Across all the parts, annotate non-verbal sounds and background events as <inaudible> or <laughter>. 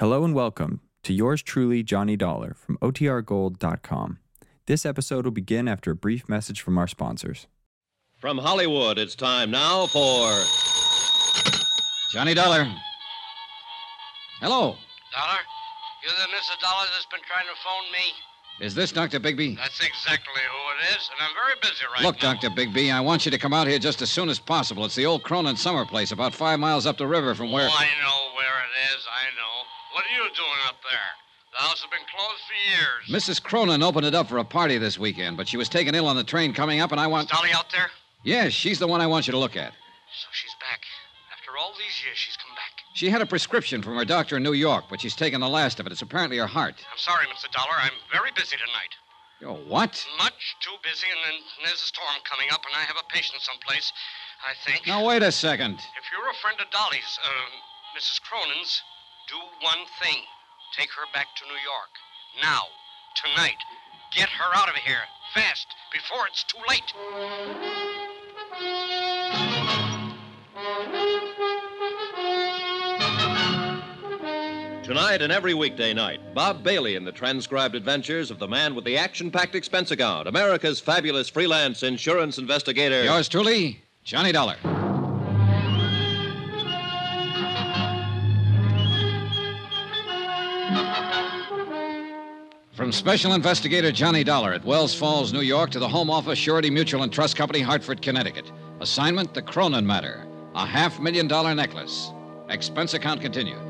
Hello and welcome to yours truly, Johnny Dollar from OTRGold.com. This episode will begin after a brief message from our sponsors. From Hollywood, it's time now for. Johnny Dollar. Hello. Dollar? You're the Mr. Dollar that's been trying to phone me? Is this Dr. Bigby? That's exactly who it is, and I'm very busy right Look, now. Look, Dr. Bigby, I want you to come out here just as soon as possible. It's the old Cronin summer place, about five miles up the river from where. Oh, I know What are you doing up there? The house has been closed for years. Mrs. Cronin opened it up for a party this weekend, but she was taken ill on the train coming up, and I want. Is Dolly out there? Yes, she's the one I want you to look at. So she's back. After all these years, she's come back. She had a prescription from her doctor in New York, but she's taken the last of it. It's apparently her heart. I'm sorry, Mr. Dollar. I'm very busy tonight. Oh, what? Much too busy, and then there's a storm coming up, and I have a patient someplace, I think. Now, wait a second. If you're a friend of Dolly's, uh, Mrs. Cronin's, do one thing. Take her back to New York. Now. Tonight. Get her out of here. Fast. Before it's too late. Tonight and every weekday night, Bob Bailey in the transcribed adventures of the man with the action packed expense account, America's fabulous freelance insurance investigator. Yours truly, Johnny Dollar. Special Investigator Johnny Dollar at Wells Falls, New York, to the Home Office Surety Mutual and Trust Company, Hartford, Connecticut. Assignment The Cronin Matter. A half million dollar necklace. Expense account continued.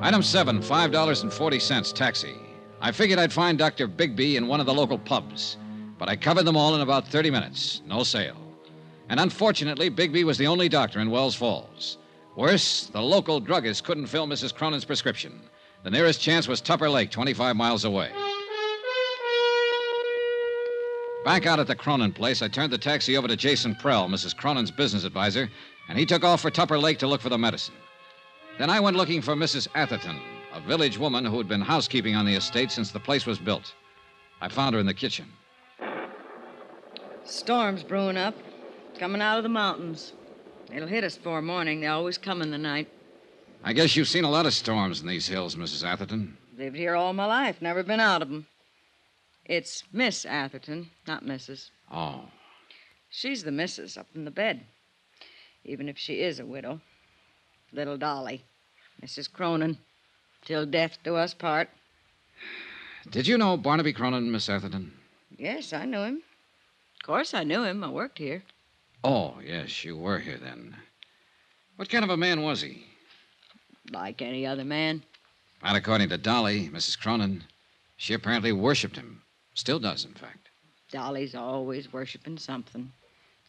Item seven, $5.40 taxi. I figured I'd find Dr. Bigby in one of the local pubs, but I covered them all in about 30 minutes. No sale. And unfortunately, Bigby was the only doctor in Wells Falls. Worse, the local druggist couldn't fill Mrs. Cronin's prescription. The nearest chance was Tupper Lake, 25 miles away. Back out at the Cronin place, I turned the taxi over to Jason Prell, Mrs. Cronin's business advisor, and he took off for Tupper Lake to look for the medicine. Then I went looking for Mrs. Atherton, a village woman who had been housekeeping on the estate since the place was built. I found her in the kitchen. Storm's brewing up, coming out of the mountains. It'll hit us before morning. They always come in the night. I guess you've seen a lot of storms in these hills, Mrs. Atherton. Lived here all my life, never been out of 'em. It's Miss Atherton, not Mrs. Oh. She's the missus up in the bed, even if she is a widow. Little Dolly, Mrs. Cronin, till death do us part. Did you know Barnaby Cronin, Miss Atherton? Yes, I knew him. Of course, I knew him. I worked here. Oh, yes, you were here then. What kind of a man was he? Like any other man. Not according to Dolly, Mrs. Cronin. She apparently worshipped him. Still does, in fact. Dolly's always worshiping something.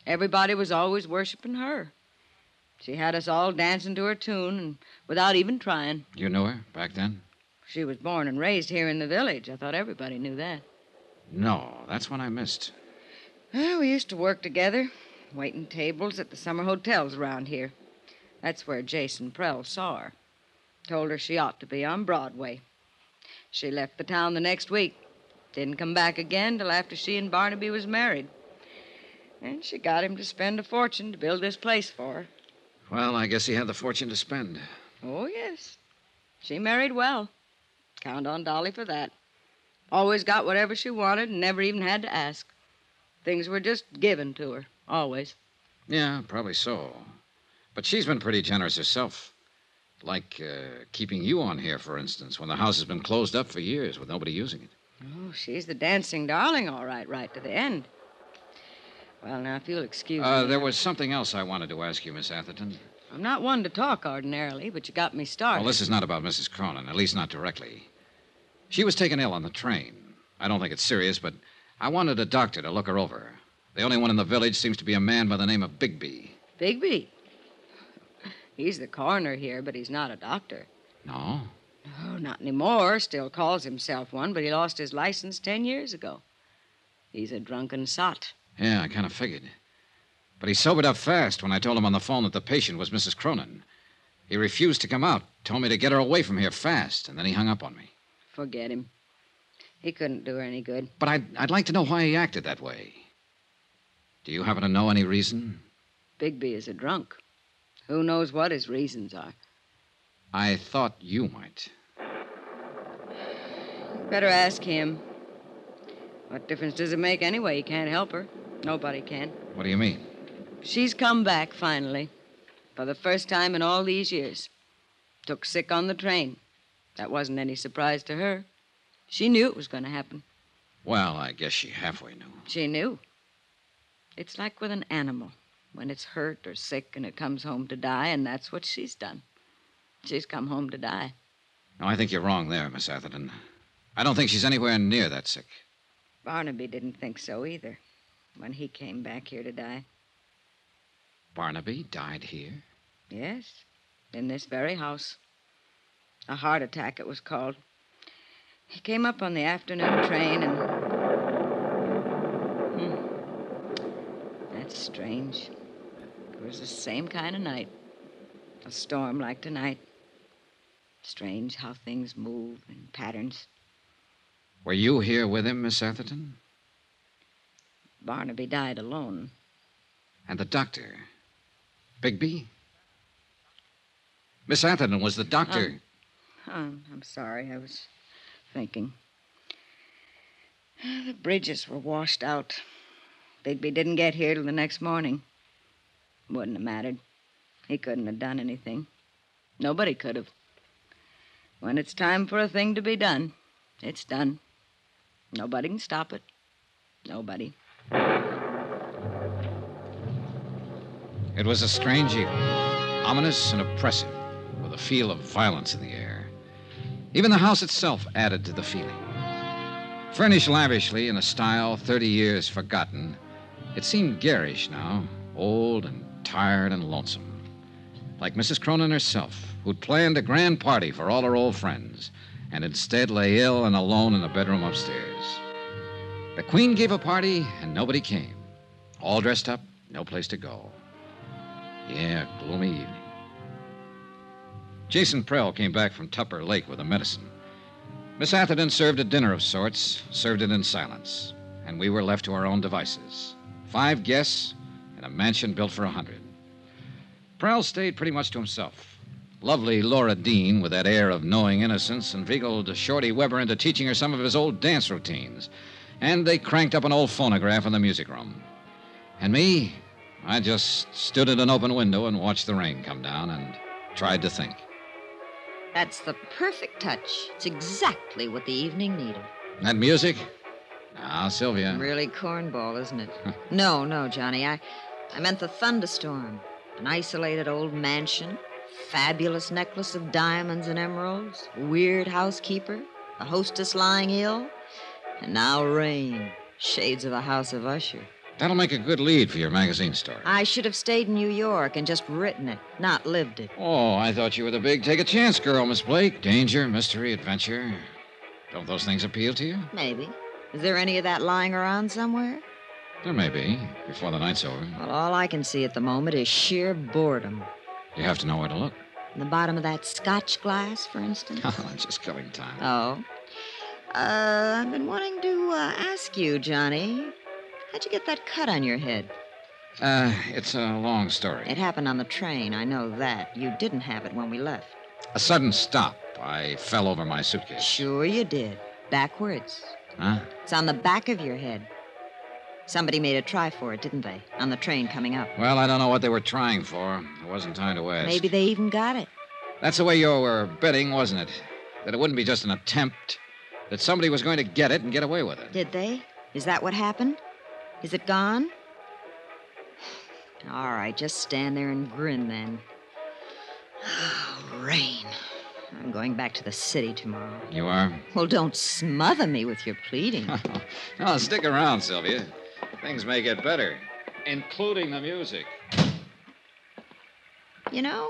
Everybody was always worshiping her. She had us all dancing to her tune and without even trying. You knew her back then? She was born and raised here in the village. I thought everybody knew that. No, that's one I missed. Well, we used to work together, waiting tables at the summer hotels around here. That's where Jason Prell saw her. Told her she ought to be on Broadway. She left the town the next week. Didn't come back again till after she and Barnaby was married. And she got him to spend a fortune to build this place for her. Well, I guess he had the fortune to spend. Oh, yes. She married well. Count on Dolly for that. Always got whatever she wanted and never even had to ask. Things were just given to her, always. Yeah, probably so. But she's been pretty generous herself. Like uh, keeping you on here, for instance, when the house has been closed up for years with nobody using it. Oh, she's the dancing darling, all right, right to the end. Well, now, if you'll excuse Uh, me. there was something else I wanted to ask you, Miss Atherton. I'm not one to talk ordinarily, but you got me started. Well, this is not about Mrs. Cronin, at least not directly. She was taken ill on the train. I don't think it's serious, but I wanted a doctor to look her over. The only one in the village seems to be a man by the name of Bigby. Bigby. He's the coroner here, but he's not a doctor. No? Oh, not anymore. Still calls himself one, but he lost his license ten years ago. He's a drunken sot. Yeah, I kind of figured. But he sobered up fast when I told him on the phone that the patient was Mrs. Cronin. He refused to come out, told me to get her away from here fast, and then he hung up on me. Forget him. He couldn't do her any good. But I'd, I'd like to know why he acted that way. Do you happen to know any reason? Bigby is a drunk. Who knows what his reasons are? I thought you might. Better ask him. What difference does it make anyway? He can't help her. Nobody can. What do you mean? She's come back finally. For the first time in all these years. Took sick on the train. That wasn't any surprise to her. She knew it was going to happen. Well, I guess she halfway knew. She knew. It's like with an animal when it's hurt or sick and it comes home to die, and that's what she's done. She's come home to die. No, I think you're wrong there, Miss Atherton. I don't think she's anywhere near that sick. Barnaby didn't think so either when he came back here to die. Barnaby died here? Yes, in this very house. A heart attack, it was called. He came up on the afternoon train and. Hmm. That's strange. It was the same kind of night. A storm like tonight. Strange how things move in patterns. Were you here with him, Miss Atherton? Barnaby died alone. And the doctor? Bigby? Miss Atherton was the doctor. Oh, I'm sorry. I was thinking. The bridges were washed out. Bigby didn't get here till the next morning. Wouldn't have mattered. He couldn't have done anything. Nobody could have. When it's time for a thing to be done, it's done. Nobody can stop it. Nobody. It was a strange evening, ominous and oppressive, with a feel of violence in the air. Even the house itself added to the feeling. Furnished lavishly in a style 30 years forgotten, it seemed garish now, old and tired and lonesome. Like Mrs. Cronin herself, who'd planned a grand party for all her old friends, and instead lay ill and alone in a bedroom upstairs. The Queen gave a party, and nobody came. All dressed up, no place to go. Yeah, gloomy evening. Jason Prell came back from Tupper Lake with a medicine. Miss Atherton served a dinner of sorts, served it in silence, and we were left to our own devices. Five guests and a mansion built for a hundred. Prell stayed pretty much to himself. Lovely Laura Dean, with that air of knowing innocence, inveigled Shorty Weber into teaching her some of his old dance routines. And they cranked up an old phonograph in the music room. And me, I just stood at an open window and watched the rain come down and tried to think. That's the perfect touch. It's exactly what the evening needed. That music? Ah, Sylvia. Really cornball, isn't it? <laughs> no, no, Johnny. I, I meant the thunderstorm. An isolated old mansion, fabulous necklace of diamonds and emeralds, weird housekeeper, a hostess lying ill, and now rain. Shades of a house of Usher. That'll make a good lead for your magazine story. I should have stayed in New York and just written it, not lived it. Oh, I thought you were the big take a chance girl, Miss Blake. Danger, mystery, adventure. Don't those things appeal to you? Maybe. Is there any of that lying around somewhere? There may be, before the night's over. Well, all I can see at the moment is sheer boredom. You have to know where to look. In the bottom of that scotch glass, for instance? <laughs> Oh, I'm just killing time. Oh. Uh, I've been wanting to uh, ask you, Johnny. How'd you get that cut on your head? Uh, it's a long story. It happened on the train. I know that. You didn't have it when we left. A sudden stop. I fell over my suitcase. Sure you did. Backwards. Huh? It's on the back of your head. Somebody made a try for it, didn't they? On the train coming up. Well, I don't know what they were trying for. It wasn't time to ask. Maybe they even got it. That's the way you were betting, wasn't it? That it wouldn't be just an attempt. That somebody was going to get it and get away with it. Did they? Is that what happened? Is it gone? All right, just stand there and grin then. Oh, <sighs> rain. I'm going back to the city tomorrow. You are? Well, don't smother me with your pleading. <laughs> no, stick around, Sylvia. Things may get better, including the music. You know,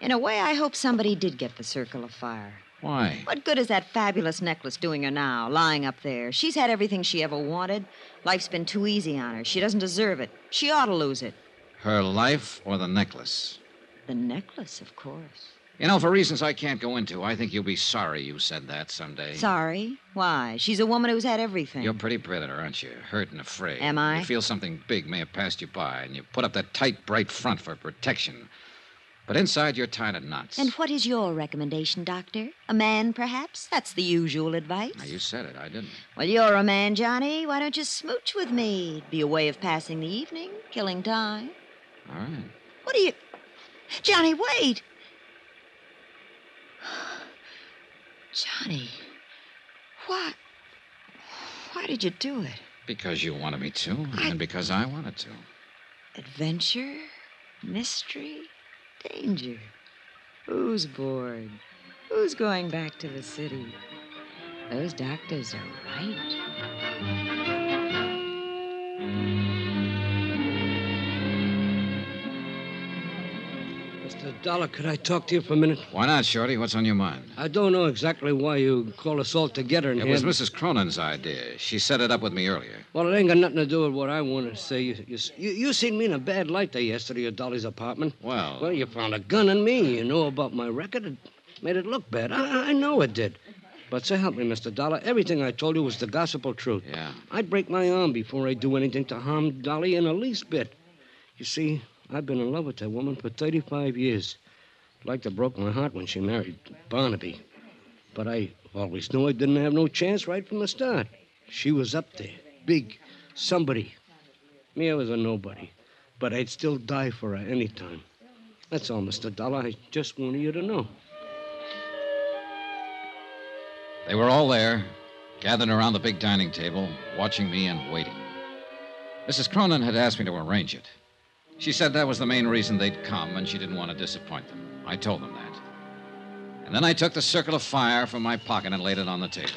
in a way, I hope somebody did get the circle of fire. Why? What good is that fabulous necklace doing her now, lying up there? She's had everything she ever wanted. Life's been too easy on her. She doesn't deserve it. She ought to lose it. Her life or the necklace? The necklace, of course. You know, for reasons I can't go into, I think you'll be sorry you said that someday. Sorry? Why? She's a woman who's had everything. You're pretty predator, aren't you? Hurt and afraid. Am I? You feel something big may have passed you by, and you put up that tight, bright front for protection. But inside, you're tied in knots. And what is your recommendation, Doctor? A man, perhaps? That's the usual advice. Now, you said it. I didn't. Well, you're a man, Johnny. Why don't you smooch with me? It'd be a way of passing the evening, killing time. All right. What are you. Johnny, wait! Johnny, why. Why did you do it? Because you wanted me to, I- and because I wanted to. Adventure? Mystery? Danger? Who's bored? Who's going back to the city? Those doctors are right. Mr. Dollar, could I talk to you for a minute? Why not, Shorty? What's on your mind? I don't know exactly why you called us all together in It here. was Mrs. Cronin's idea. She set it up with me earlier. Well, it ain't got nothing to do with what I want to say. You, you, you, you seen me in a bad light there yesterday at Dolly's apartment. Well, Well, you found a gun in me. You know about my record. It made it look bad. I, I know it did. But so help me, Mr. Dollar, everything I told you was the gospel truth. yeah. I'd break my arm before I'd do anything to harm Dolly in the least bit. You see, I've been in love with that woman for 35 years. Like to broke my heart when she married Barnaby. But I always knew I didn't have no chance right from the start. She was up there, big, somebody. Me, I was a nobody. But I'd still die for her any time. That's all, Mr. Dollar. I just wanted you to know. They were all there, gathered around the big dining table, watching me and waiting. Mrs. Cronin had asked me to arrange it. She said that was the main reason they'd come, and she didn't want to disappoint them. I told them that. And then I took the circle of fire from my pocket and laid it on the table.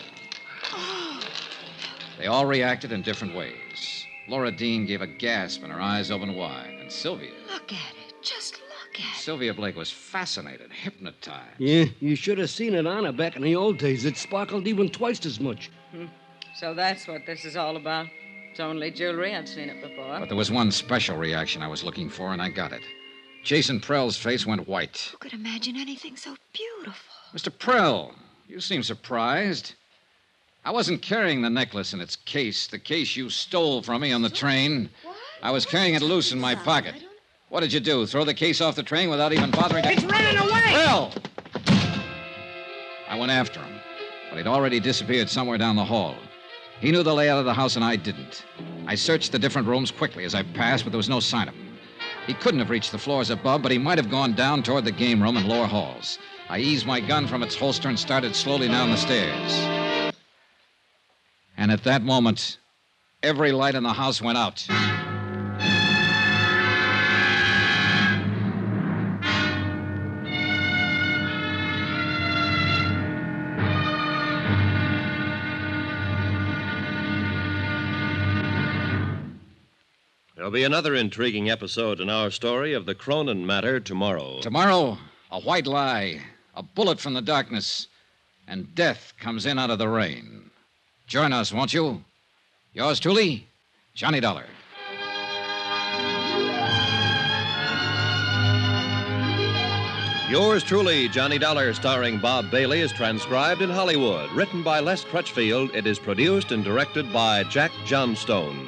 They all reacted in different ways. Laura Dean gave a gasp and her eyes opened wide, and Sylvia. Look at it. Just look at it. Sylvia Blake was fascinated, hypnotized. Yeah, you should have seen it on her back in the old days. It sparkled even twice as much. Hmm. So that's what this is all about. It's only jewelry. I've seen it before. But there was one special reaction I was looking for, and I got it. Jason Prell's face went white. Who could imagine anything so beautiful? Mr. Prell, you seem surprised. I wasn't carrying the necklace in its case, the case you stole from me on the train. What? I was carrying it loose in my pocket. What did you do? Throw the case off the train without even bothering to. It's running away! Prell! I went after him, but he'd already disappeared somewhere down the hall. He knew the layout of the house, and I didn't. I searched the different rooms quickly as I passed, but there was no sign of him. He couldn't have reached the floors above, but he might have gone down toward the game room and lower halls. I eased my gun from its holster and started slowly down the stairs. And at that moment, every light in the house went out. There'll be another intriguing episode in our story of the Cronin matter tomorrow. Tomorrow, a white lie, a bullet from the darkness, and death comes in out of the rain. Join us, won't you? Yours truly, Johnny Dollar. Yours truly, Johnny Dollar, starring Bob Bailey, is transcribed in Hollywood. Written by Les Crutchfield, it is produced and directed by Jack Johnstone.